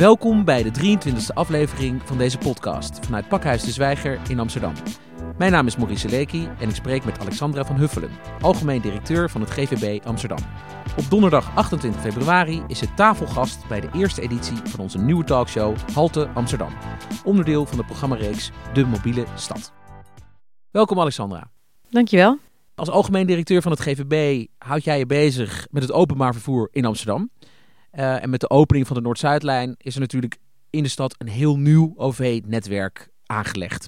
Welkom bij de 23e aflevering van deze podcast vanuit Pakhuis de Zwijger in Amsterdam. Mijn naam is Maurice Leeky en ik spreek met Alexandra van Huffelen, algemeen directeur van het GVB Amsterdam. Op donderdag 28 februari is het tafelgast bij de eerste editie van onze nieuwe talkshow Halte Amsterdam, onderdeel van de programmareeks De Mobiele Stad. Welkom Alexandra. Dankjewel. Als algemeen directeur van het GVB houd jij je bezig met het openbaar vervoer in Amsterdam. Uh, en met de opening van de Noord-Zuidlijn is er natuurlijk in de stad een heel nieuw OV-netwerk aangelegd.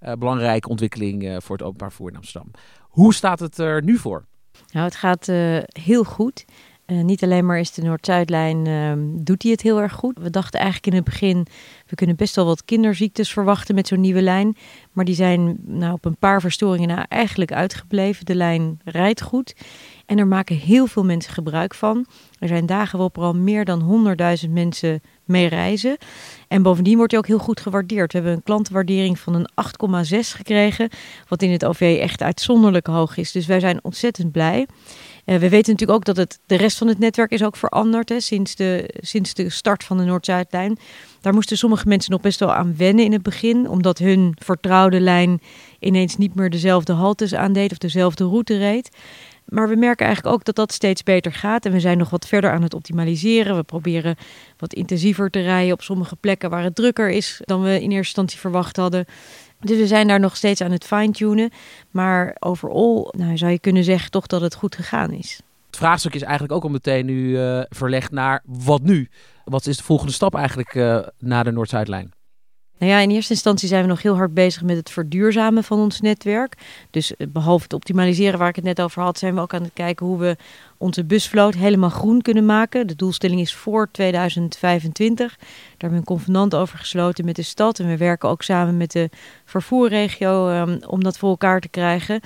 Uh, belangrijke ontwikkeling uh, voor het openbaar vervoer in Amsterdam. Hoe staat het er nu voor? Nou, het gaat heel goed. Niet alleen maar is de Noord-Zuidlijn, ehm, doet hij het heel erg goed. We dachten eigenlijk in het begin, we kunnen best wel wat kinderziektes verwachten met zo'n nieuwe lijn. Maar die zijn nou, op een paar verstoringen na eigenlijk uitgebleven. De lijn rijdt goed. En er maken heel veel mensen gebruik van. Er zijn dagen waarop er al meer dan 100.000 mensen mee reizen. En bovendien wordt hij ook heel goed gewaardeerd. We hebben een klantenwaardering van een 8,6 gekregen. Wat in het OV echt uitzonderlijk hoog is. Dus wij zijn ontzettend blij. Uh, we weten natuurlijk ook dat het, de rest van het netwerk is ook veranderd hè, sinds, de, sinds de start van de Noord-Zuidlijn. Daar moesten sommige mensen nog best wel aan wennen in het begin, omdat hun vertrouwde lijn ineens niet meer dezelfde haltes aandeed of dezelfde route reed. Maar we merken eigenlijk ook dat dat steeds beter gaat. En we zijn nog wat verder aan het optimaliseren. We proberen wat intensiever te rijden op sommige plekken waar het drukker is dan we in eerste instantie verwacht hadden. Dus we zijn daar nog steeds aan het fine-tunen. Maar overal nou, zou je kunnen zeggen toch dat het goed gegaan is. Het vraagstuk is eigenlijk ook al meteen nu uh, verlegd naar wat nu? Wat is de volgende stap eigenlijk uh, na de Noord-Zuidlijn? Nou ja, in eerste instantie zijn we nog heel hard bezig met het verduurzamen van ons netwerk. Dus eh, behalve het optimaliseren waar ik het net over had, zijn we ook aan het kijken hoe we onze busvloot helemaal groen kunnen maken. De doelstelling is voor 2025. Daar hebben we een convenant over gesloten met de stad. En we werken ook samen met de vervoerregio um, om dat voor elkaar te krijgen.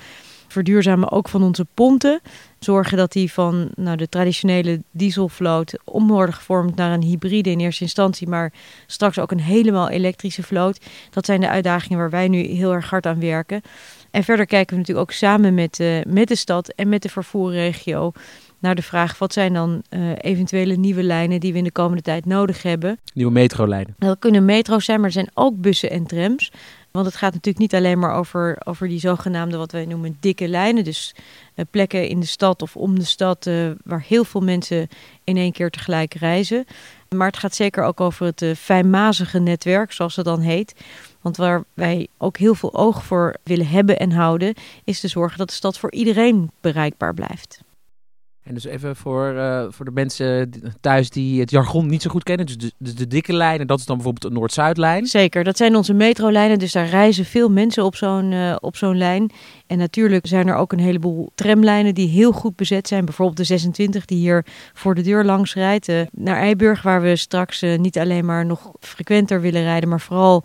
Verduurzamen ook van onze ponten zorgen dat die van nou, de traditionele dieselvloot om worden gevormd naar een hybride in eerste instantie, maar straks ook een helemaal elektrische vloot. Dat zijn de uitdagingen waar wij nu heel erg hard aan werken. En verder kijken we natuurlijk ook samen met, uh, met de stad en met de vervoerregio naar de vraag: wat zijn dan uh, eventuele nieuwe lijnen die we in de komende tijd nodig hebben? Nieuwe metrolijnen. Dat kunnen metro's zijn, maar er zijn ook bussen en trams. Want het gaat natuurlijk niet alleen maar over, over die zogenaamde, wat wij noemen, dikke lijnen. Dus uh, plekken in de stad of om de stad uh, waar heel veel mensen in één keer tegelijk reizen. Maar het gaat zeker ook over het uh, fijnmazige netwerk, zoals het dan heet. Want waar wij ook heel veel oog voor willen hebben en houden, is te zorgen dat de stad voor iedereen bereikbaar blijft. En dus even voor, uh, voor de mensen thuis die het jargon niet zo goed kennen. Dus de, de, de dikke lijnen, dat is dan bijvoorbeeld de Noord-Zuidlijn. Zeker, dat zijn onze metrolijnen. Dus daar reizen veel mensen op zo'n uh, op zo'n lijn. En natuurlijk zijn er ook een heleboel tramlijnen die heel goed bezet zijn. Bijvoorbeeld de 26 die hier voor de deur langs rijdt. Uh, naar Eiburg, waar we straks niet alleen maar nog frequenter willen rijden. Maar vooral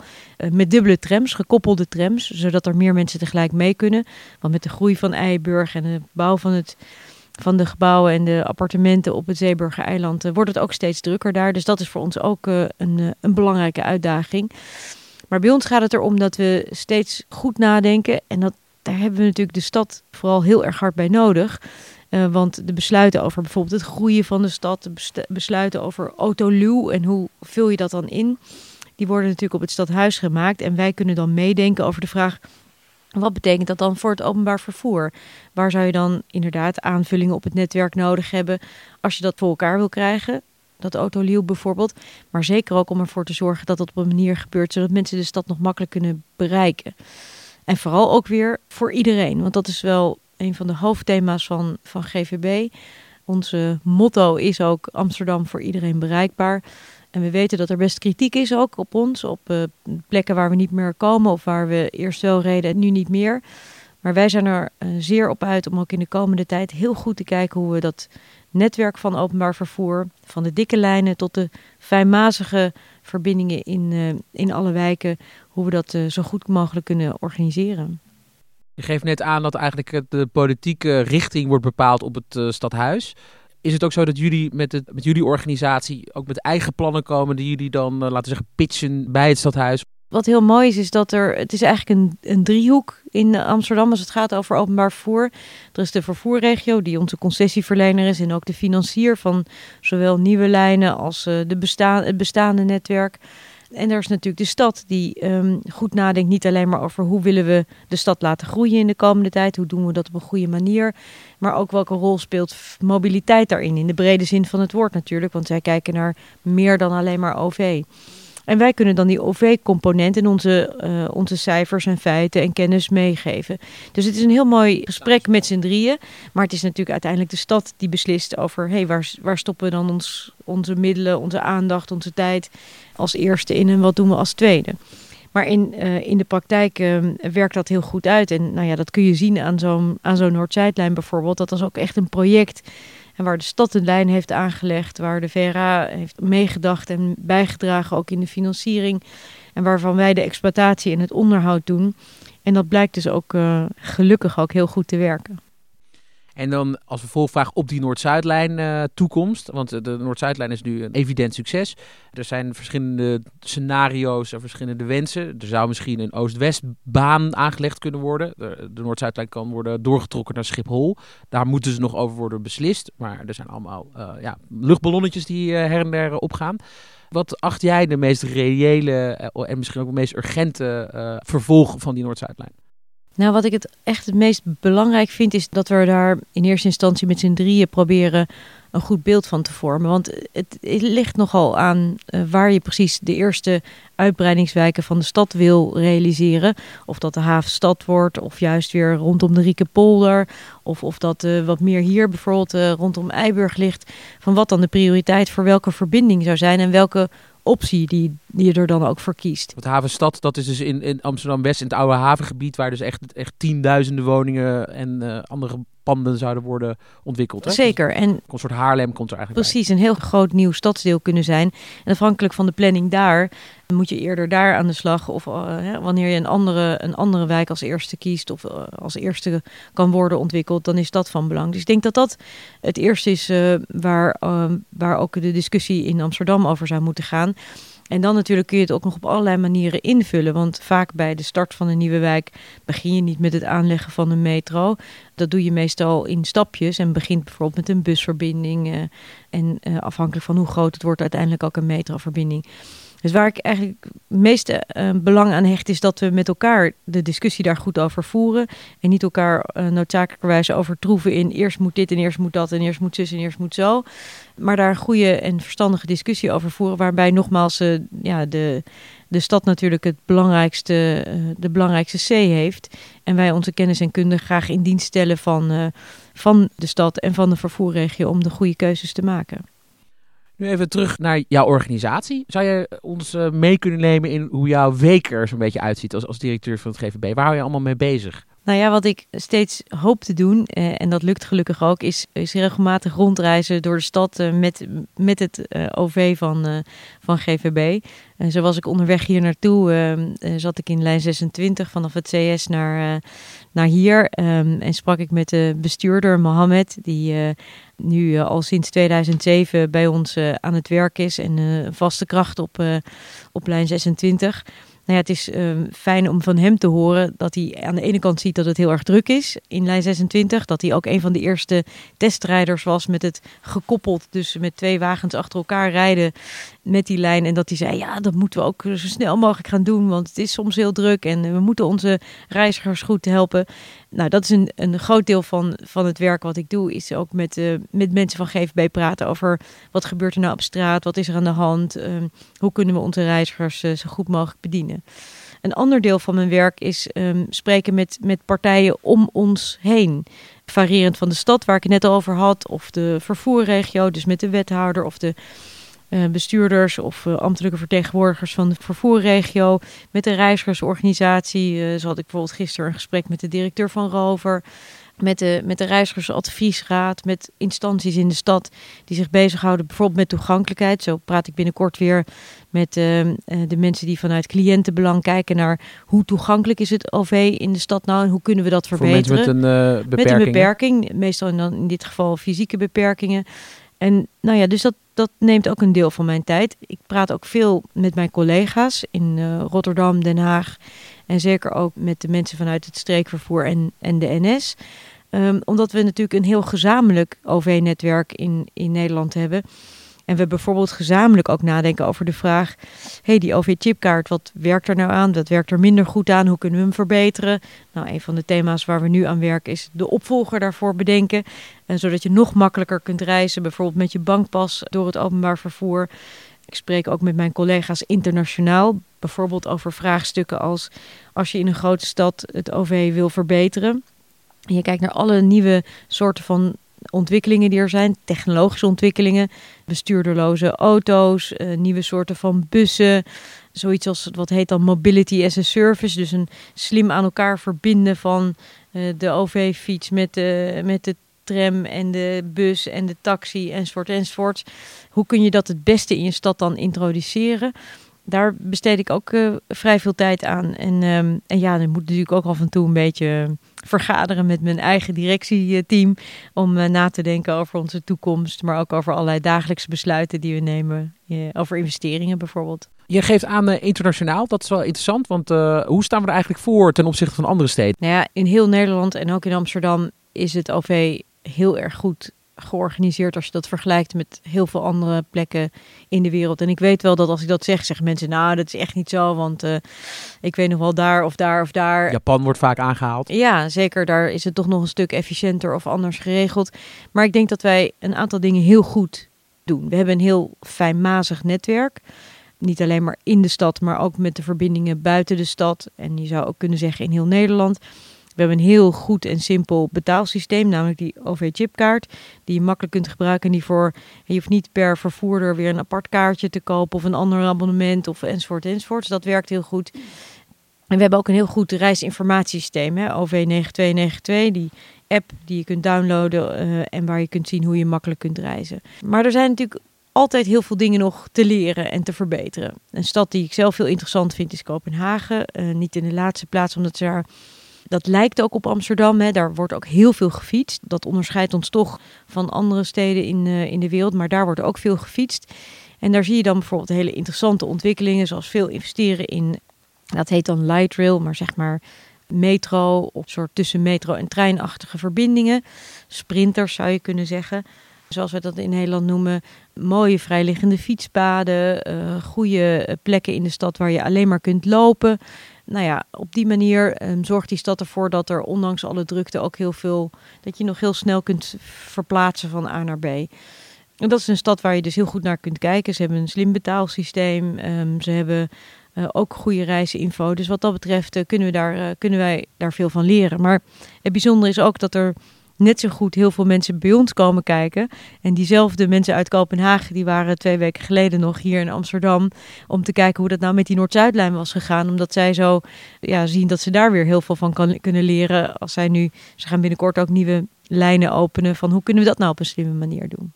met dubbele trams, gekoppelde trams. Zodat er meer mensen tegelijk mee kunnen. Want met de groei van Eiburg en de bouw van het van de gebouwen en de appartementen op het Zeeburger eiland uh, wordt het ook steeds drukker daar. Dus dat is voor ons ook uh, een, uh, een belangrijke uitdaging. Maar bij ons gaat het erom dat we steeds goed nadenken. En dat, daar hebben we natuurlijk de stad vooral heel erg hard bij nodig. want de besluiten over bijvoorbeeld het groeien van de stad, de besluiten over autoluw en hoe vul je dat dan in, die worden natuurlijk op het stadhuis gemaakt. En wij kunnen dan meedenken over de vraag wat betekent dat dan voor het openbaar vervoer? Waar zou je dan inderdaad aanvullingen op het netwerk nodig hebben als je dat voor elkaar wil krijgen? Dat autoliel bijvoorbeeld. Maar zeker ook om ervoor te zorgen dat dat op een manier gebeurt zodat mensen de stad nog makkelijk kunnen bereiken. En vooral ook weer voor iedereen. Want dat is wel een van de hoofdthema's van, van GVB. Onze motto is ook Amsterdam voor iedereen bereikbaar. En we weten dat er best kritiek is ook op ons, op uh, plekken waar we niet meer komen of waar we eerst wel reden en nu niet meer. Maar wij zijn er uh, zeer op uit om ook in de komende tijd heel goed te kijken hoe we dat netwerk van openbaar vervoer, van de dikke lijnen tot de fijnmazige verbindingen in, uh, in alle wijken, hoe we dat zo goed mogelijk kunnen organiseren. Je geeft net aan dat eigenlijk de politieke richting wordt bepaald op het stadhuis. Is het ook zo dat jullie met, met jullie organisatie ook met eigen plannen komen die jullie dan, uh, laten zeggen, pitchen bij het stadhuis? Wat heel mooi is, is dat er, het is eigenlijk een, een driehoek in Amsterdam als het gaat over openbaar vervoer. Er is de vervoerregio, die onze concessieverlener is en ook de financier van zowel nieuwe lijnen als uh, de het bestaande netwerk. En er is natuurlijk de stad die um, goed nadenkt niet alleen maar over hoe willen we de stad laten groeien in de komende tijd, hoe doen we dat op een goede manier, maar ook welke rol speelt mobiliteit daarin, in de brede zin van het woord natuurlijk, want zij kijken naar meer dan alleen maar OV. En wij kunnen dan die OV-component in onze, uh, onze cijfers en feiten en kennis meegeven. Dus het is een heel mooi gesprek met z'n drieën. Maar het is natuurlijk uiteindelijk de stad die beslist over... hey, waar, waar stoppen we dan ons, onze middelen, onze aandacht, onze tijd als eerste in... en wat doen we als tweede? Maar in, uh, in de praktijk uh, werkt dat heel goed uit. En nou ja, dat kun je zien aan zo'n aan zo'n Noord-Zuidlijn bijvoorbeeld. Dat is ook echt een project en waar de stad een lijn heeft aangelegd, waar de VRA heeft meegedacht en bijgedragen ook in de financiering. En waarvan wij de exploitatie en het onderhoud doen. En dat blijkt dus ook uh, gelukkig ook heel goed te werken. En dan als vervolgvraag op die Noord-Zuidlijn uh, toekomst. Want de Noord-Zuidlijn is nu een evident succes. Er zijn verschillende scenario's en verschillende wensen. Er zou misschien een Oost-West-baan aangelegd kunnen worden. De, Noord-Zuidlijn kan worden doorgetrokken naar Schiphol. Daar moeten ze nog over worden beslist. Maar er zijn allemaal uh, ja, luchtballonnetjes die uh, her en der opgaan. Wat acht jij de meest reële en misschien ook de meest urgente vervolg van die Noord-Zuidlijn? Nou, wat ik het echt het meest belangrijk vind, is dat we daar in eerste instantie met z'n drieën proberen een goed beeld van te vormen. Want het, ligt nogal aan uh, waar je precies de eerste uitbreidingswijken van de stad wil realiseren. Of dat de havenstad wordt, of juist weer rondom de Riekepolder. Of, of dat uh, wat meer hier bijvoorbeeld uh, rondom Eiburg ligt. Van wat dan de prioriteit voor welke verbinding zou zijn en welke optie die, je er dan ook voor kiest. Want havenstad, dat is dus in, in Amsterdam-West, in het oude havengebied, waar dus echt, echt tienduizenden woningen en uh, andere panden zouden worden ontwikkeld. Hè? Zeker. En een soort Haarlem komt er eigenlijk Precies, een heel groot nieuw stadsdeel kunnen zijn. En afhankelijk van de planning daar, moet je eerder daar aan de slag. Of uh, hè, wanneer je een andere, een andere wijk als eerste kiest of uh, als eerste kan worden ontwikkeld, dan is dat van belang. Dus ik denk dat dat het eerste is uh, waar, waar ook de discussie in Amsterdam over zou moeten gaan. En dan natuurlijk kun je het ook nog op allerlei manieren invullen. Want vaak bij de start van een nieuwe wijk begin je niet met het aanleggen van een metro. Dat doe je meestal in stapjes en begint bijvoorbeeld met een busverbinding. Uh, en uh, afhankelijk van hoe groot het wordt, uiteindelijk ook een metroverbinding. Dus waar ik eigenlijk het meeste uh, belang aan hecht, is dat we met elkaar de discussie daar goed over voeren. En niet elkaar uh, noodzakelijkerwijs overtroeven in eerst moet dit en eerst moet dat en eerst moet zus en eerst moet zo. Maar daar een goede en verstandige discussie over voeren. Waarbij nogmaals uh, ja, de, de stad natuurlijk het belangrijkste, de belangrijkste C heeft. En wij onze kennis en kunde graag in dienst stellen van, van de stad en van de vervoerregio om de goede keuzes te maken. Nu even terug naar jouw organisatie. Zou je ons uh, mee kunnen nemen in hoe jouw week er zo'n beetje uitziet als, als directeur van het GVB? Waar hou je allemaal mee bezig? Nou ja, wat ik steeds hoop te doen, eh, en dat lukt gelukkig ook, is, is regelmatig rondreizen door de stad eh, met, met het eh, OV van, van GVB. En zo was ik onderweg hier naartoe, uh, zat ik in lijn 26 vanaf het CS naar, naar hier. Um, en sprak ik met de bestuurder Mohammed, die nu al sinds 2007 bij ons aan het werk is en vaste kracht op, op lijn 26 nou ja, het is uh, fijn om van hem te horen dat hij aan de ene kant ziet dat het heel erg druk is in lijn 26. Dat hij ook een van de eerste testrijders was met het gekoppeld, dus met twee wagens achter elkaar rijden met die lijn. En dat hij zei, ja, dat moeten we ook zo snel mogelijk gaan doen, want het is soms heel druk en we moeten onze reizigers goed helpen. Nou, dat is een, een groot deel van, van het werk wat ik doe, is ook met, uh, met mensen van GVB praten over wat gebeurt er nou op straat, wat is er aan de hand, uh, hoe kunnen we onze reizigers uh, zo goed mogelijk bedienen. Een ander deel van mijn werk is um, spreken met, met partijen om ons heen. Variërend van de stad waar ik het net over had, of de vervoerregio, dus met de wethouder of de bestuurders of uh, ambtelijke vertegenwoordigers van de vervoerregio, met de reizigersorganisatie. Uh, zo had ik bijvoorbeeld gisteren een gesprek met de directeur van Rover, met de, met de reizigersadviesraad, met instanties in de stad die zich bezighouden bijvoorbeeld met toegankelijkheid. Zo praat ik binnenkort weer met de mensen die vanuit cliëntenbelang kijken naar hoe toegankelijk is het OV in de stad nou en hoe kunnen we dat verbeteren. Met een beperking. Met een beperking, meestal in, dan in dit geval fysieke beperkingen. En nou ja, dus dat, dat neemt ook een deel van mijn tijd. Ik praat ook veel met mijn collega's in uh, Rotterdam, Den Haag en zeker ook met de mensen vanuit het streekvervoer en, en de NS. Um, omdat we natuurlijk een heel gezamenlijk OV-netwerk in, in Nederland hebben. En we bijvoorbeeld gezamenlijk ook nadenken over de vraag: hey, die OV-chipkaart, wat werkt er nou aan? Wat werkt er minder goed aan? Hoe kunnen we hem verbeteren? Nou, een van de thema's waar we nu aan werken is de opvolger daarvoor bedenken. En zodat je nog makkelijker kunt reizen, bijvoorbeeld met je bankpas door het openbaar vervoer. Ik spreek ook met mijn collega's internationaal, bijvoorbeeld over vraagstukken als als je in een grote stad het OV wil verbeteren. En je kijkt naar alle nieuwe soorten van ontwikkelingen die er zijn, technologische ontwikkelingen, bestuurderloze auto's, uh, nieuwe soorten van bussen, zoiets als wat heet dan mobility as a service, dus een slim aan elkaar verbinden van uh, de OV-fiets met de, met de tram en de bus en de taxi enzovoort enzovoort. Hoe kun je dat het beste in je stad dan introduceren? Daar besteed ik ook uh, vrij veel tijd aan. En, um, en ja, dan moet natuurlijk ook af en toe een beetje vergaderen met mijn eigen directieteam. Om uh, na te denken over onze toekomst. Maar ook over allerlei dagelijkse besluiten die we nemen. Uh, over investeringen bijvoorbeeld. Je geeft aan uh, internationaal, dat is wel interessant. Want hoe staan we er eigenlijk voor ten opzichte van andere steden? Nou ja, in heel Nederland en ook in Amsterdam is het OV heel erg goed georganiseerd als je dat vergelijkt met heel veel andere plekken in de wereld. En ik weet wel dat als ik dat zeg, zeggen mensen, nou, dat is echt niet zo, want uh, ik weet nog wel daar of daar of daar. Japan wordt vaak aangehaald. Ja, zeker. Daar is het toch nog een stuk efficiënter of anders geregeld. Maar ik denk dat wij een aantal dingen heel goed doen. We hebben een heel fijnmazig netwerk. Niet alleen maar in de stad, maar ook met de verbindingen buiten de stad. En je zou ook kunnen zeggen in heel Nederland. We hebben een heel goed en simpel betaalsysteem, namelijk die OV-chipkaart, die je makkelijk kunt gebruiken. En die voor, je hoeft niet per vervoerder weer een apart kaartje te kopen of een ander abonnement of enzovoort enzovoort. Dus dat werkt heel goed. En we hebben ook een heel goed reisinformatiesysteem, hè? OV9292, die app die je kunt downloaden uh, en waar je kunt zien hoe je makkelijk kunt reizen. Maar er zijn natuurlijk altijd heel veel dingen nog te leren en te verbeteren. Een stad die ik zelf heel interessant vind is Kopenhagen. Uh, niet in de laatste plaats omdat ze daar dat lijkt ook op Amsterdam. Hè. Daar wordt ook heel veel gefietst. Dat onderscheidt ons toch van andere steden in, uh, in de wereld. Maar daar wordt ook veel gefietst. En daar zie je dan bijvoorbeeld hele interessante ontwikkelingen. Zoals veel investeren in, dat heet dan light rail, maar zeg maar metro. Of soort tussen metro en treinachtige verbindingen. Sprinters zou je kunnen zeggen zoals we dat in Nederland noemen, mooie vrijliggende fietspaden, uh, goede plekken in de stad waar je alleen maar kunt lopen nou ja, op die manier um, zorgt die stad ervoor dat er ondanks alle drukte ook heel veel, dat je nog heel snel kunt verplaatsen van A naar B. En dat is een stad waar je dus heel goed naar kunt kijken. Ze hebben een slim betaalsysteem. Um, ze hebben uh, ook goede reisinfo. Dus wat dat betreft kunnen, we daar, kunnen wij daar veel van leren. Maar het bijzondere is ook dat er net zo goed heel veel mensen bij ons komen kijken. En diezelfde mensen uit Kopenhagen, die waren twee weken geleden nog hier in Amsterdam. Om te kijken hoe dat nou met die Noord-Zuidlijn was gegaan. Omdat zij zo ja, zien dat ze daar weer heel veel van kan, kunnen leren. Als zij nu, ze gaan binnenkort ook nieuwe lijnen openen. Van hoe kunnen we dat nou op een slimme manier doen?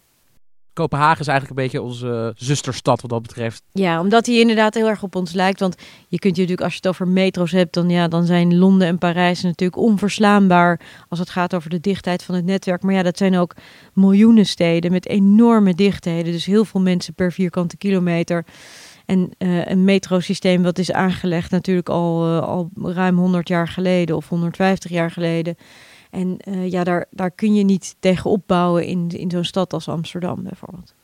Kopenhagen is eigenlijk een beetje onze zusterstad wat dat betreft. Ja, omdat hij inderdaad heel erg op ons lijkt. Want je kunt je natuurlijk, als je het over metro's hebt, dan, ja, dan zijn Londen en Parijs natuurlijk onverslaanbaar als het gaat over de dichtheid van het netwerk. Maar ja, dat zijn ook miljoenen steden met enorme dichtheden. Dus heel veel mensen per vierkante kilometer. En uh, een metrosysteem wat is aangelegd natuurlijk al, uh, al ruim 100 jaar geleden of 150 jaar geleden. En uh, ja, daar, daar kun je niet tegen opbouwen in, in zo'n stad als Amsterdam bijvoorbeeld.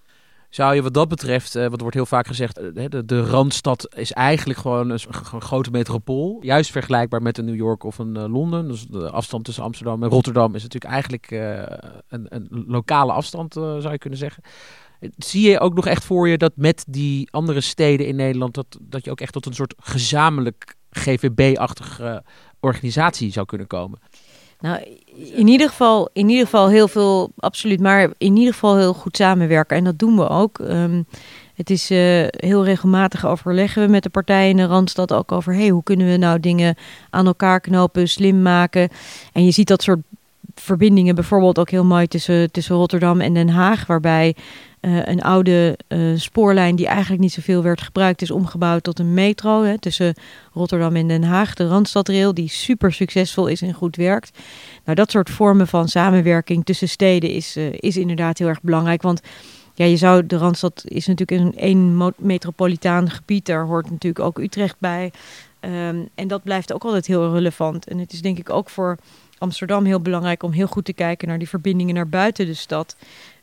Zou je wat dat betreft, uh, wat wordt heel vaak gezegd, uh, de, de Randstad is eigenlijk gewoon een, een, grote metropool. Juist vergelijkbaar met een New York of een Londen. Dus de afstand tussen Amsterdam en Rotterdam is natuurlijk eigenlijk een, een, lokale afstand, zou je kunnen zeggen. Zie je ook nog echt voor je dat met die andere steden in Nederland, dat, dat je ook echt tot een soort gezamenlijk GVB-achtige organisatie zou kunnen komen? Nou, in ieder, geval, in ieder geval heel veel, absoluut, maar in ieder geval heel goed samenwerken. En dat doen we ook. Um, het is uh, heel regelmatig overleggen we met de partijen in de Randstad ook over... Hey, hoe kunnen we nou dingen aan elkaar knopen, slim maken. En je ziet dat soort verbindingen bijvoorbeeld ook heel mooi tussen, tussen Rotterdam en Den Haag... waarbij Uh, een oude uh, spoorlijn die eigenlijk niet zoveel werd gebruikt, is omgebouwd tot een metro hè, tussen Rotterdam en Den Haag. De Randstadrail, die super succesvol is en goed werkt. Nou, dat soort vormen van samenwerking tussen steden is, uh, is inderdaad heel erg belangrijk. Want ja, je zou, de Randstad is natuurlijk een één metropolitaan gebied. Daar hoort natuurlijk ook Utrecht bij. Um, en dat blijft ook altijd heel relevant. En het is denk ik ook voor Amsterdam heel belangrijk om heel goed te kijken naar die verbindingen naar buiten de stad.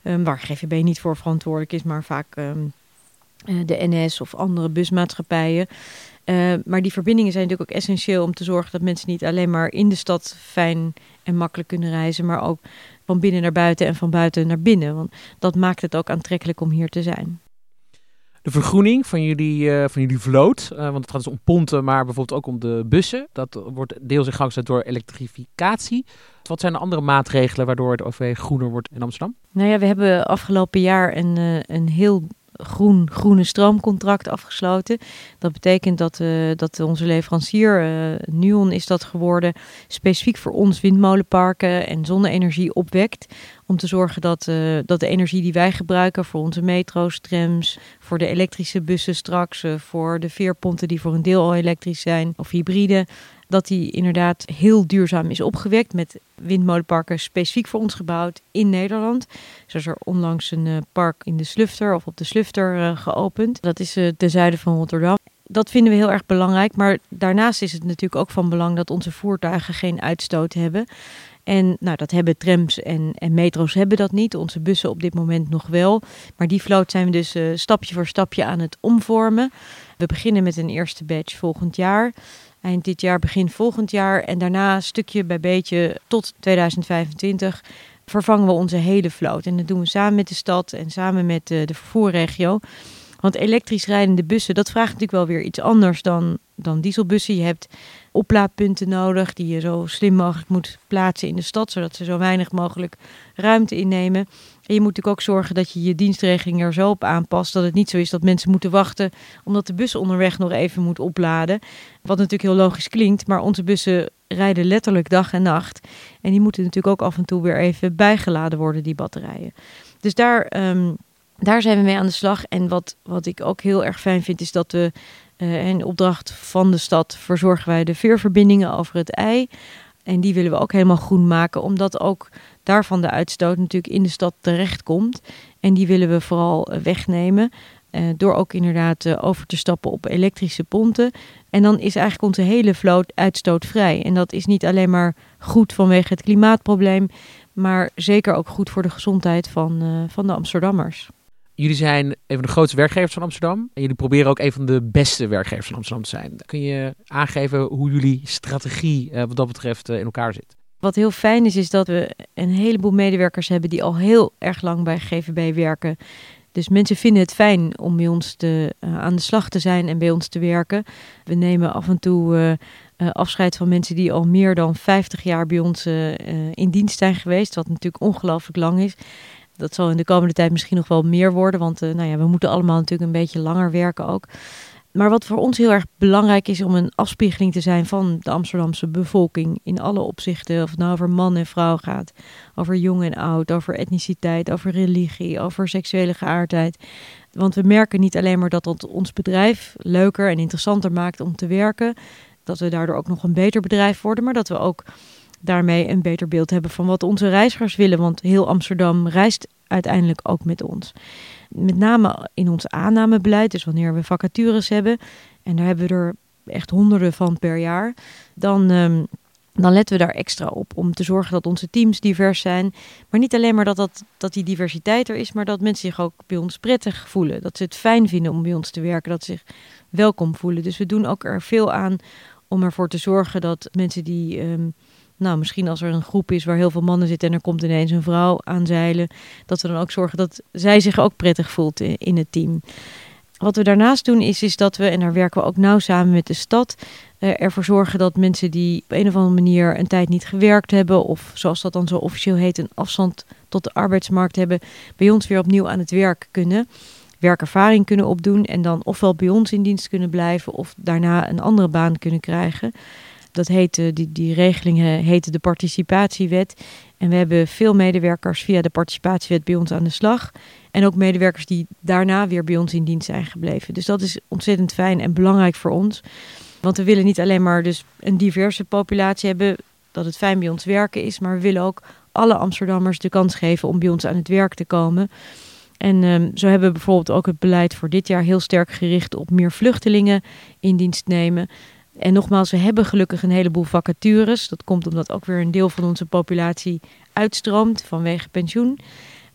Um, waar GVB niet voor verantwoordelijk is, maar vaak um, uh, de NS of andere busmaatschappijen. Uh, maar die verbindingen zijn natuurlijk ook essentieel om te zorgen dat mensen niet alleen maar in de stad fijn en makkelijk kunnen reizen, maar ook van binnen naar buiten en van buiten naar binnen. Want dat maakt het ook aantrekkelijk om hier te zijn. De vergroening van jullie, uh, van jullie vloot, uh, want het gaat dus om ponten, maar bijvoorbeeld ook om de bussen. Dat wordt deels in gang gezet door elektrificatie. Wat zijn de andere maatregelen waardoor het OV groener wordt in Amsterdam? Nou ja, we hebben afgelopen jaar een, uh, een heel groen, groene stroomcontract afgesloten. Dat betekent dat, uh, dat onze leverancier, uh, Nuon is dat geworden, specifiek voor ons windmolenparken en zonne-energie opwekt. Om te zorgen dat, uh, dat de energie die wij gebruiken voor onze metro's, trams, voor de elektrische bussen straks, voor de veerponten die voor een deel al elektrisch zijn of hybride, dat die inderdaad heel duurzaam is opgewekt met windmolenparken specifiek voor ons gebouwd in Nederland. Zo is er onlangs een uh, park in de Slufter of op de Slufter uh, geopend. Dat is uh, ten zuiden van Rotterdam. Dat vinden we heel erg belangrijk, maar daarnaast is het natuurlijk ook van belang dat onze voertuigen geen uitstoot hebben. En nou, dat hebben trams en, en metro's hebben dat niet. Onze bussen op dit moment nog wel. Maar die vloot zijn we dus stapje voor stapje aan het omvormen. We beginnen met een eerste batch volgend jaar eind dit jaar, begin volgend jaar. En daarna stukje bij beetje tot 2025 vervangen we onze hele vloot. En dat doen we samen met de stad en samen met de, de vervoerregio. Want elektrisch rijdende bussen, dat vraagt natuurlijk wel weer iets anders dan, dan dieselbussen. Je hebt oplaadpunten nodig die je zo slim mogelijk moet plaatsen in de stad, zodat ze zo weinig mogelijk ruimte innemen. En je moet natuurlijk ook zorgen dat je je dienstregeling er zo op aanpast dat het niet zo is dat mensen moeten wachten omdat de bus onderweg nog even moet opladen. Wat natuurlijk heel logisch klinkt, maar onze bussen rijden letterlijk dag en nacht. En die moeten natuurlijk ook af en toe weer even bijgeladen worden, die batterijen. Dus daar, um, daar zijn we mee aan de slag. En wat, wat ik ook heel erg fijn vind, is dat we uh, opdracht van de stad verzorgen wij de veerverbindingen over het ei. En die willen we ook helemaal groen maken, omdat ook daarvan de uitstoot natuurlijk in de stad terechtkomt. En die willen we vooral wegnemen. Uh, door ook inderdaad uh, over te stappen op elektrische ponten. En dan is eigenlijk onze hele vloot uitstootvrij. En dat is niet alleen maar goed vanwege het klimaatprobleem, maar zeker ook goed voor de gezondheid van, van de Amsterdammers. Jullie zijn een van de grootste werkgevers van Amsterdam. En jullie proberen ook een van de beste werkgevers van Amsterdam te zijn. Kun je aangeven hoe jullie strategie wat dat betreft in elkaar zit? Wat heel fijn is, is dat we een heleboel medewerkers hebben die al heel erg lang bij GVB werken. Dus mensen vinden het fijn om bij ons te, uh, aan de slag te zijn en bij ons te werken. We nemen af en toe afscheid van mensen die al meer dan 50 jaar bij ons in dienst zijn geweest. Wat natuurlijk ongelooflijk lang is. Dat zal in de komende tijd misschien nog wel meer worden. Want nou ja, we moeten allemaal natuurlijk een beetje langer werken ook. Maar wat voor ons heel erg belangrijk is om een afspiegeling te zijn van de Amsterdamse bevolking in alle opzichten. Of het nou over man en vrouw gaat, over jong en oud, over etniciteit, over religie, over seksuele geaardheid. Want we merken niet alleen maar dat dat ons bedrijf leuker en interessanter maakt om te werken. Dat we daardoor ook nog een beter bedrijf worden, maar dat we ook daarmee een beter beeld hebben van wat onze reizigers willen. Want heel Amsterdam reist uiteindelijk ook met ons met name in ons aannamebeleid, dus wanneer we vacatures hebben, en daar hebben we er echt honderden van per jaar, dan, um, dan letten we daar extra op om te zorgen dat onze teams divers zijn. Maar niet alleen maar dat, dat, dat die diversiteit er is, maar dat mensen zich ook bij ons prettig voelen. Dat ze het fijn vinden om bij ons te werken, dat ze zich welkom voelen. Dus we doen ook er veel aan om ervoor te zorgen dat mensen die. Um, nou, misschien als er een groep is waar heel veel mannen zitten en er komt ineens een vrouw aanzeilen, dat we dan ook zorgen dat zij zich ook prettig voelt in, het team. Wat we daarnaast doen is, is dat we, en daar werken we ook nauw samen met de stad, uh, ervoor zorgen dat mensen die op een of andere manier een tijd niet gewerkt hebben, of zoals dat dan zo officieel heet, een afstand tot de arbeidsmarkt hebben, bij ons weer opnieuw aan het werk kunnen. Werkervaring kunnen opdoen en dan ofwel bij ons in dienst kunnen blijven of daarna een andere baan kunnen krijgen. Dat heet, die, die regeling heette de participatiewet. En we hebben veel medewerkers via de participatiewet bij ons aan de slag. En ook medewerkers die daarna weer bij ons in dienst zijn gebleven. Dus dat is ontzettend fijn en belangrijk voor ons. Want we willen niet alleen maar dus een diverse populatie hebben, dat het fijn bij ons werken is, maar we willen ook alle Amsterdammers de kans geven om bij ons aan het werk te komen. En um, zo hebben we bijvoorbeeld ook het beleid voor dit jaar heel sterk gericht op meer vluchtelingen in dienst nemen. En nogmaals, we hebben gelukkig een heleboel vacatures. Dat komt omdat ook weer een deel van onze populatie uitstroomt vanwege pensioen.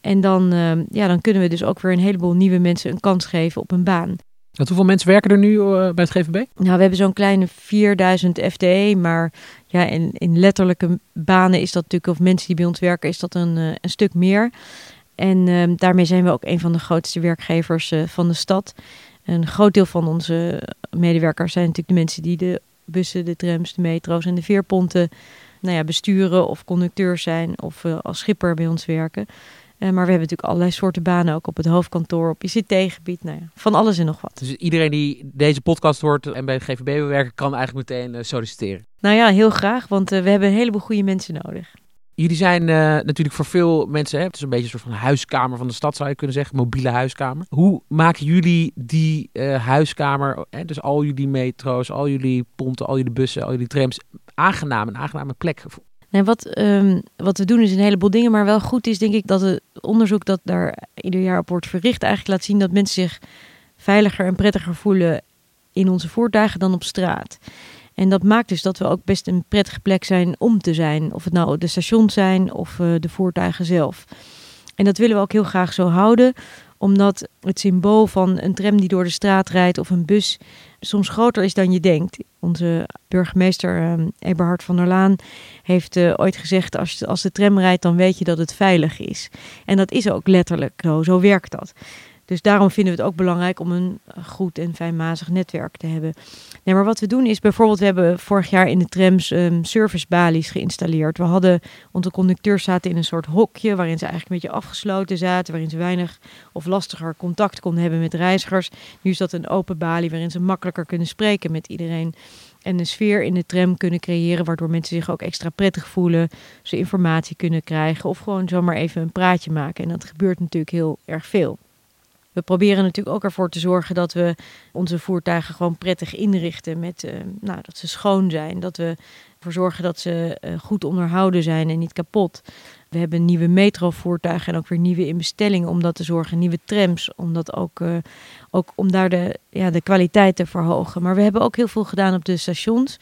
En dan, uh, ja, dan kunnen we dus ook weer een heleboel nieuwe mensen een kans geven op een baan. Want hoeveel mensen werken er nu uh, bij het GVB? Nou, we hebben zo'n kleine 4000 FTE, maar ja, in, in letterlijke banen is dat natuurlijk, of mensen die bij ons werken, is dat een, uh, een stuk meer. En uh, daarmee zijn we ook een van de grootste werkgevers van de stad. Een groot deel van onze medewerkers zijn natuurlijk de mensen die de bussen, de trams, de metro's en de veerponten nou ja, besturen of conducteur zijn of uh, als schipper bij ons werken. Uh, maar we hebben natuurlijk allerlei soorten banen, ook op het hoofdkantoor, op ICT-gebied, nou ja, van alles en nog wat. Dus iedereen die deze podcast hoort en bij het GVB wil werken, kan eigenlijk meteen uh, solliciteren? Nou ja, heel graag, want we hebben een heleboel goede mensen nodig. Jullie zijn uh, natuurlijk voor veel mensen, hè, het is een beetje een soort van huiskamer van de stad zou je kunnen zeggen, mobiele huiskamer. Hoe maken jullie die uh, huiskamer, hè, dus al jullie metro's, al jullie ponten, al jullie bussen, al jullie trams, aangenaam, een aangename plek? Nee, wat, um, wat we doen is een heleboel dingen, maar wel goed is denk ik dat het onderzoek dat daar ieder jaar op wordt verricht eigenlijk laat zien dat mensen zich veiliger en prettiger voelen in onze voertuigen dan op straat. En dat maakt dus dat we ook best een prettige plek zijn om te zijn. Of het nou de stations zijn of uh, de voertuigen zelf. En dat willen we ook heel graag zo houden, omdat het symbool van een tram die door de straat rijdt of een bus soms groter is dan je denkt. Onze burgemeester uh, Eberhard van der Laan heeft uh, ooit gezegd: als, als de tram rijdt, dan weet je dat het veilig is. En dat is ook letterlijk zo, zo werkt dat. Dus daarom vinden we het ook belangrijk om een goed en fijnmazig netwerk te hebben. Nee, maar wat we doen is bijvoorbeeld, we hebben vorig jaar in de trams um, servicebalies geïnstalleerd. We hadden, onze conducteurs zaten in een soort hokje waarin ze eigenlijk een beetje afgesloten zaten, waarin ze weinig of lastiger contact konden hebben met reizigers. Nu is dat een open balie waarin ze makkelijker kunnen spreken met iedereen. En een sfeer in de tram kunnen creëren waardoor mensen zich ook extra prettig voelen. Ze informatie kunnen krijgen of gewoon zomaar even een praatje maken. En dat gebeurt natuurlijk heel erg veel. We proberen natuurlijk ook ervoor te zorgen dat we onze voertuigen gewoon prettig inrichten. Met, uh, nou, dat ze schoon zijn. Dat we ervoor zorgen dat ze uh, goed onderhouden zijn en niet kapot. We hebben nieuwe metrovoertuigen en ook weer nieuwe inbestellingen om dat te zorgen. Nieuwe trams, om, dat ook, uh, ook, om daar de, ja, de kwaliteit te verhogen. Maar we hebben ook heel veel gedaan op de stations.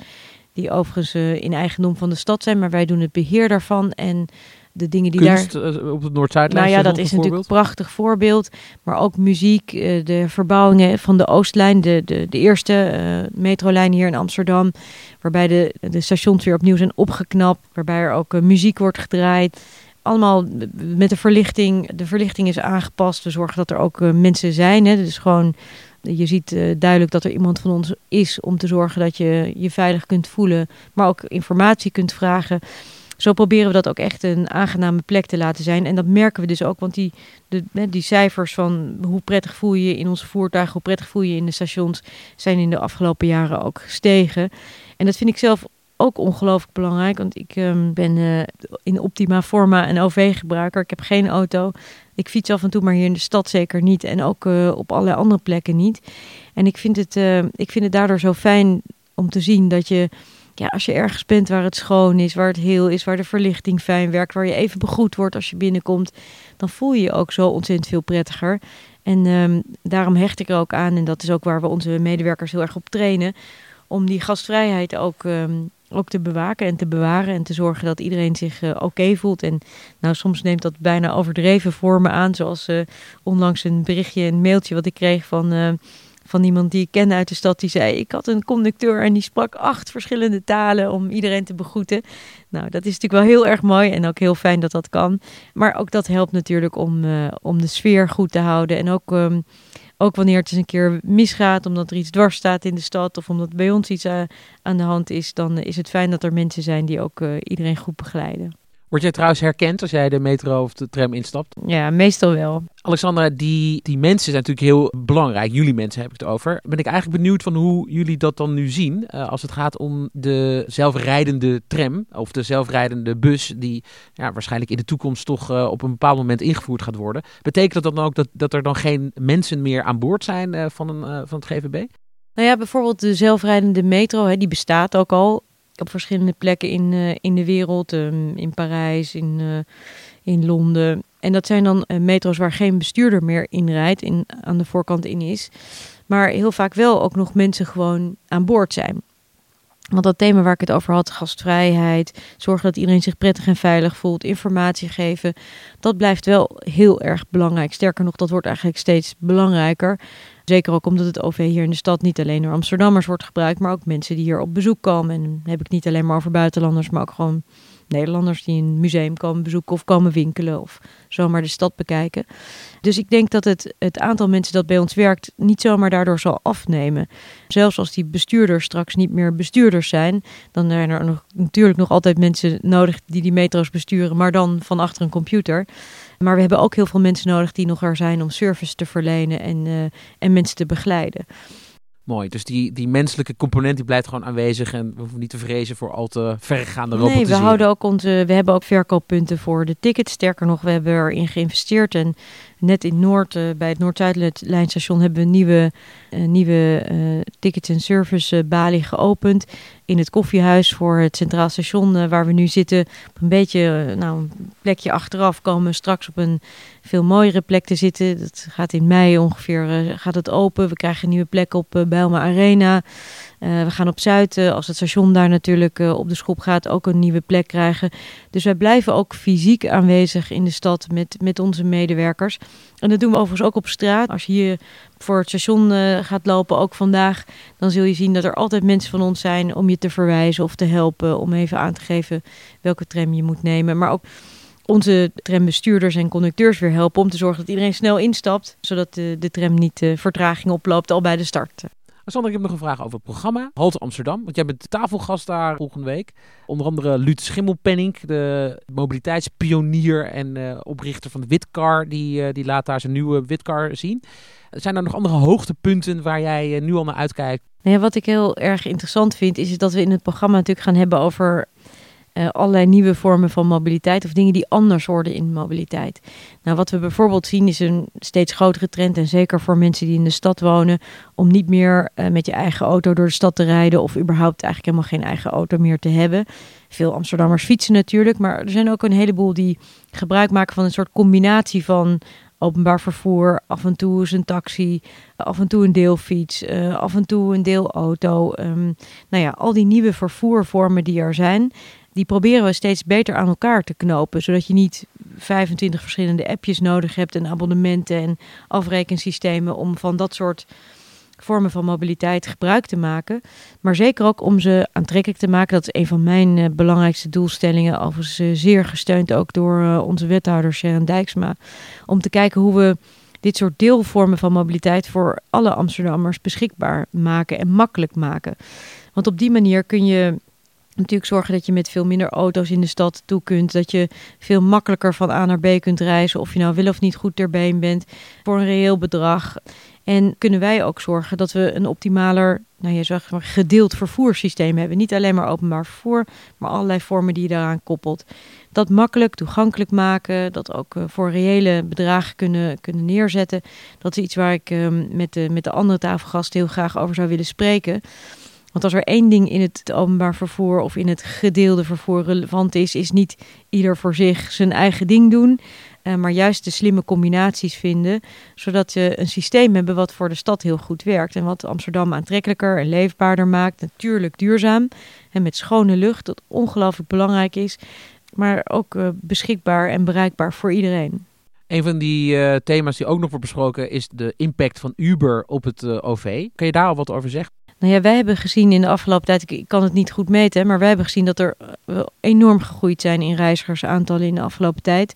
Die overigens in eigendom van de stad zijn. Maar wij doen het beheer daarvan. En de dingen die Kunst, daar. op het Noord-Zuidlijn. Nou ja, dat is natuurlijk een prachtig voorbeeld. Maar ook muziek, de verbouwingen van de Oostlijn, de, de, de eerste uh, metrolijn hier in Amsterdam. Waarbij de, de stations weer opnieuw zijn opgeknapt. Waarbij er ook uh, muziek wordt gedraaid. Allemaal met de verlichting. De verlichting is aangepast. We zorgen dat er ook uh, mensen zijn. Hè. Dus gewoon. Je ziet uh, duidelijk dat er iemand van ons is om te zorgen dat je je veilig kunt voelen, maar ook informatie kunt vragen zo proberen we dat ook echt een aangename plek te laten zijn. En dat merken we dus ook, want die, de, die cijfers van hoe prettig voel je je in onze voertuigen, hoe prettig voel je je in de stations, zijn in de afgelopen jaren ook gestegen. En dat vind ik zelf ook ongelooflijk belangrijk, want ik um, ben uh, in optima forma een OV-gebruiker. Ik heb geen auto. Ik fiets af en toe, maar hier in de stad zeker niet. En ook uh, op allerlei andere plekken niet. En ik vind, het, uh, ik vind het daardoor zo fijn om te zien dat je ja, als je ergens bent waar het schoon is, waar het heel is, waar de verlichting fijn werkt, waar je even begroet wordt als je binnenkomt, dan voel je je ook zo ontzettend veel prettiger. En um, daarom hecht ik er ook aan, en dat is ook waar we onze medewerkers heel erg op trainen, om die gastvrijheid ook, um, ook te bewaken en te bewaren en te zorgen dat iedereen zich uh, oké voelt. En nou, soms neemt dat bijna overdreven vormen aan, zoals uh, onlangs een berichtje, een mailtje wat ik kreeg van... Uh, van iemand die ik kende uit de stad. Die zei: Ik had een conducteur en die sprak acht verschillende talen om iedereen te begroeten. Nou, dat is natuurlijk wel heel erg mooi en ook heel fijn dat dat kan. Maar ook dat helpt natuurlijk om, uh, om de sfeer goed te houden. En ook, um, ook wanneer het eens een keer misgaat, omdat er iets dwars staat in de stad of omdat bij ons iets uh, aan de hand is, dan is het fijn dat er mensen zijn die ook uh, iedereen goed begeleiden. Word jij trouwens herkend als jij de metro of de tram instapt? Ja, meestal wel. Alexandra, die, die mensen zijn natuurlijk heel belangrijk. Jullie mensen heb ik het over. Ben ik eigenlijk benieuwd van hoe jullie dat dan nu zien. Uh, als het gaat om de zelfrijdende tram of de zelfrijdende bus. Die ja, waarschijnlijk in de toekomst toch uh, op een bepaald moment ingevoerd gaat worden. Betekent dat dan ook dat, dat er dan geen mensen meer aan boord zijn uh, van, een, van het GVB? Nou ja, bijvoorbeeld de zelfrijdende metro, hè, die bestaat ook al op verschillende plekken in, uh, in de wereld. Um, in Parijs, in, uh, in Londen. En dat zijn dan uh, metro's waar geen bestuurder meer in rijdt, in, aan de voorkant in is. Maar heel vaak wel ook nog mensen gewoon aan boord zijn. Want dat thema waar ik het over had, gastvrijheid, zorgen dat iedereen zich prettig en veilig voelt, informatie geven, dat blijft wel heel erg belangrijk. Sterker nog, dat wordt eigenlijk steeds belangrijker. Zeker ook omdat het OV hier in de stad niet alleen door Amsterdammers wordt gebruikt, maar ook mensen die hier op bezoek komen. En dan heb ik niet alleen maar over buitenlanders, maar ook gewoon Nederlanders die een museum komen bezoeken of komen winkelen of zomaar de stad bekijken. Dus ik denk dat het, het aantal mensen dat bij ons werkt niet zomaar daardoor zal afnemen. Zelfs als die bestuurders straks niet meer bestuurders zijn, dan zijn er nog, natuurlijk nog altijd mensen nodig die die metro's besturen, maar dan van achter een computer. Maar we hebben ook heel veel mensen nodig die nog er zijn om service te verlenen en, uh, en mensen te begeleiden. Mooi, dus die, die menselijke component die blijft gewoon aanwezig en we hoeven niet te vrezen voor al te verregaande Nee, we houden ook onze, we hebben ook verkooppunten voor de tickets. Sterker nog, we hebben erin geïnvesteerd en net in Noord, uh, bij het Noord-Zuidlijnstation hebben we een nieuwe, uh, nieuwe uh, tickets en service balie geopend. In het koffiehuis voor het Centraal Station waar we nu zitten. Op een beetje, nou, een plekje achteraf komen we straks op een veel mooiere plek te zitten. Dat gaat in mei ongeveer gaat het open. We krijgen een nieuwe plek op Bijlmer Arena. Uh, we gaan op Zuid, uh, als het station daar natuurlijk uh, op de schop gaat, ook een nieuwe plek krijgen. Dus wij blijven ook fysiek aanwezig in de stad met, met onze medewerkers. En dat doen we overigens ook op straat. Als je hier voor het station gaat lopen, ook vandaag, dan zul je zien dat er altijd mensen van ons zijn om je te verwijzen of te helpen. Om even aan te geven welke tram je moet nemen. Maar ook onze trambestuurders en conducteurs weer helpen om te zorgen dat iedereen snel instapt, zodat de, de tram niet uh, vertraging oploopt al bij de start. Sander, ik heb nog een vraag over het programma. Halte Amsterdam, want jij bent tafelgast daar volgende week. Onder andere Luut Schimmelpenning, de mobiliteitspionier en uh, oprichter van de Witcar, die, uh, die laat daar zijn nieuwe Witcar zien. Zijn er nog andere hoogtepunten waar jij uh, nu al naar uitkijkt? Nou ja, wat ik heel erg interessant vind, is dat we in het programma natuurlijk gaan hebben over uh, allerlei nieuwe vormen van mobiliteit of dingen die anders worden in mobiliteit. Nou, wat we bijvoorbeeld zien is een steeds grotere trend, en zeker voor mensen die in de stad wonen, om niet meer uh, met je eigen auto door de stad te rijden of überhaupt eigenlijk helemaal geen eigen auto meer te hebben. Veel Amsterdammers fietsen natuurlijk, maar er zijn ook een heleboel die gebruik maken van een soort combinatie van openbaar vervoer, af en toe is een taxi, af en toe een deelfiets, uh, af en toe een deelauto. Um, nou ja, al die nieuwe vervoervormen die er zijn, die proberen we steeds beter aan elkaar te knopen. Zodat je niet 25 verschillende appjes nodig hebt en abonnementen en afrekensystemen om van dat soort vormen van mobiliteit gebruik te maken. Maar zeker ook om ze aantrekkelijk te maken. Dat is een van mijn uh, belangrijkste doelstellingen. Overigens uh, zeer gesteund ook door uh, onze wethouder Sharon Dijksma. Om te kijken hoe we dit soort deelvormen van mobiliteit voor alle Amsterdammers beschikbaar maken en makkelijk maken. Want op die manier kun je natuurlijk zorgen dat je met veel minder auto's in de stad toe kunt. Dat je veel makkelijker van A naar B kunt reizen. Of je nou wel of niet goed ter been bent. Voor een reëel bedrag. En kunnen wij ook zorgen dat we een optimaler, nou ja, zeg maar, gedeeld vervoerssysteem hebben. Niet alleen maar openbaar vervoer, maar allerlei vormen die je daaraan koppelt. Dat makkelijk toegankelijk maken, dat ook uh, voor reële bedragen kunnen, kunnen neerzetten. Dat is iets waar ik uh, met, de, met de andere tafelgasten heel graag over zou willen spreken. Want als er één ding in het openbaar vervoer of in het gedeelde vervoer relevant is, is niet ieder voor zich zijn eigen ding doen. Uh, maar juist de slimme combinaties vinden, zodat we een systeem hebben wat voor de stad heel goed werkt. En wat Amsterdam aantrekkelijker en leefbaarder maakt. Natuurlijk duurzaam en met schone lucht, dat ongelooflijk belangrijk is. Maar ook uh, beschikbaar en bereikbaar voor iedereen. Een van die uh, thema's die ook nog wordt besproken is de impact van Uber op het OV. Kan je daar al wat over zeggen? Nou ja, wij hebben gezien in de afgelopen tijd, ik kan het niet goed meten, maar wij hebben gezien dat er enorm gegroeid zijn in reizigersaantallen in de afgelopen tijd.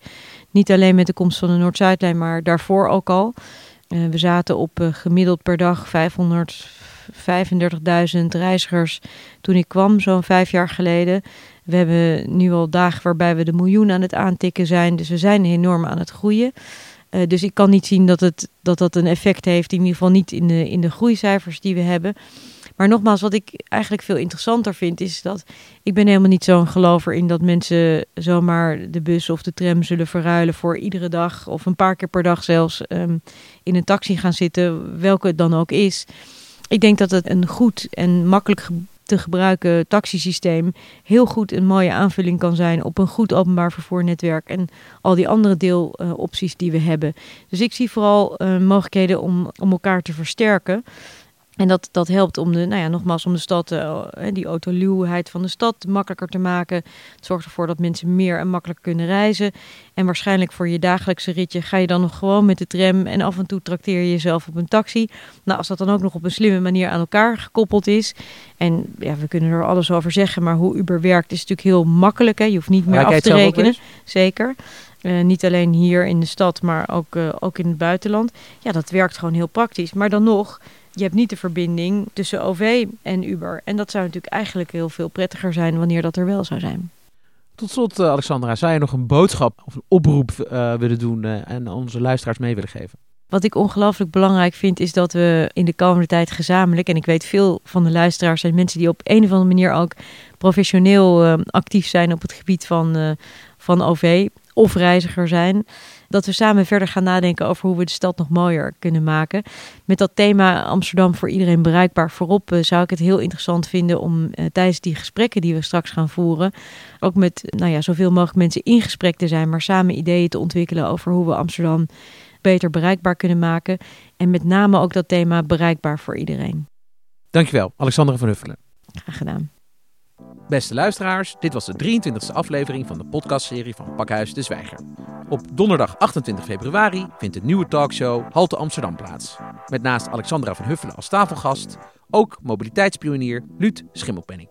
Niet alleen met de komst van de Noord-Zuidlijn, maar daarvoor ook al. Uh, we zaten op uh, gemiddeld per dag 535.000 reizigers toen ik kwam, zo'n vijf jaar geleden. We hebben nu al dagen waarbij we de miljoen aan het aantikken zijn. Dus we zijn enorm aan het groeien. Dus ik kan niet zien dat, het, dat dat een effect heeft, in ieder geval niet in de, in de groeicijfers die we hebben. Maar nogmaals, wat ik eigenlijk veel interessanter vind, is dat ik ben helemaal niet zo'n gelover in dat mensen zomaar de bus of de tram zullen verruilen voor iedere dag of een paar keer per dag zelfs um, in een taxi gaan zitten, welke het dan ook is. Ik denk dat het een goed en makkelijk te gebruiken taxisysteem heel goed een mooie aanvulling kan zijn op een goed openbaar vervoernetwerk en al die andere deelopties uh, die we hebben. Dus ik zie vooral uh, mogelijkheden om, om elkaar te versterken. En dat, dat helpt om de, nou ja, nogmaals, om de stad, uh, die autoluwheid van de stad makkelijker te maken. Het zorgt ervoor dat mensen meer en makkelijker kunnen reizen. En waarschijnlijk voor je dagelijkse ritje ga je dan nog gewoon met de tram en af en toe trakteer je jezelf op een taxi. Nou, als dat dan ook nog op een slimme manier aan elkaar gekoppeld is. En ja, we kunnen er alles over zeggen, maar hoe Uber werkt is natuurlijk heel makkelijk. Hè? Je hoeft niet meer af te rekenen. Zeker. Uh, niet alleen hier in de stad, maar ook, uh, ook in het buitenland. Ja, dat werkt gewoon heel praktisch. Maar dan nog je hebt niet de verbinding tussen OV en Uber. En dat zou natuurlijk eigenlijk heel veel prettiger zijn wanneer dat er wel zou zijn. Tot slot, uh, Alexandra, zou je nog een boodschap of een oproep uh, willen doen uh, en onze luisteraars mee willen geven? Wat ik ongelooflijk belangrijk vind, is dat we in de komende tijd gezamenlijk, en ik weet veel van de luisteraars zijn mensen die op een of andere manier ook professioneel actief zijn op het gebied van, van OV of reiziger zijn dat we samen verder gaan nadenken over hoe we de stad nog mooier kunnen maken. Met dat thema Amsterdam voor iedereen bereikbaar voorop uh, zou ik het heel interessant vinden om uh, tijdens die gesprekken die we straks gaan voeren, ook met nou ja, zoveel mogelijk mensen in gesprek te zijn, maar samen ideeën te ontwikkelen over hoe we Amsterdam beter bereikbaar kunnen maken. En met name ook dat thema bereikbaar voor iedereen. Dankjewel, Alexandra van Huffelen. Graag gedaan. Beste luisteraars, dit was de 23e aflevering van de podcastserie van Pakhuis de Zwijger. Op donderdag 28 februari vindt de nieuwe talkshow Halte Amsterdam plaats. Met naast Alexandra van Huffelen als tafelgast ook mobiliteitspionier Luut Schimmelpenning.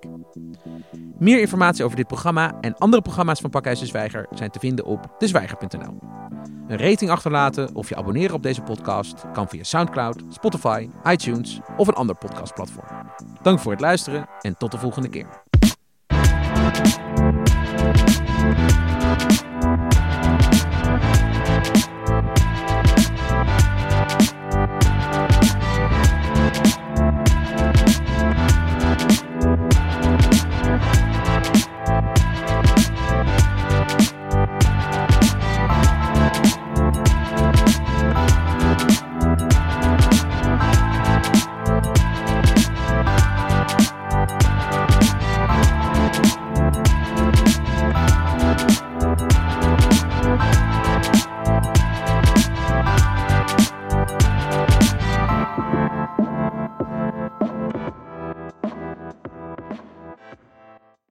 Meer informatie over dit programma en andere programma's van Pakhuis de Zwijger zijn te vinden op dezwijger.nl. Een rating achterlaten of je abonneren op deze podcast kan via Soundcloud, Spotify, iTunes of een ander podcastplatform. Dank voor het luisteren en tot de volgende keer. Thank you.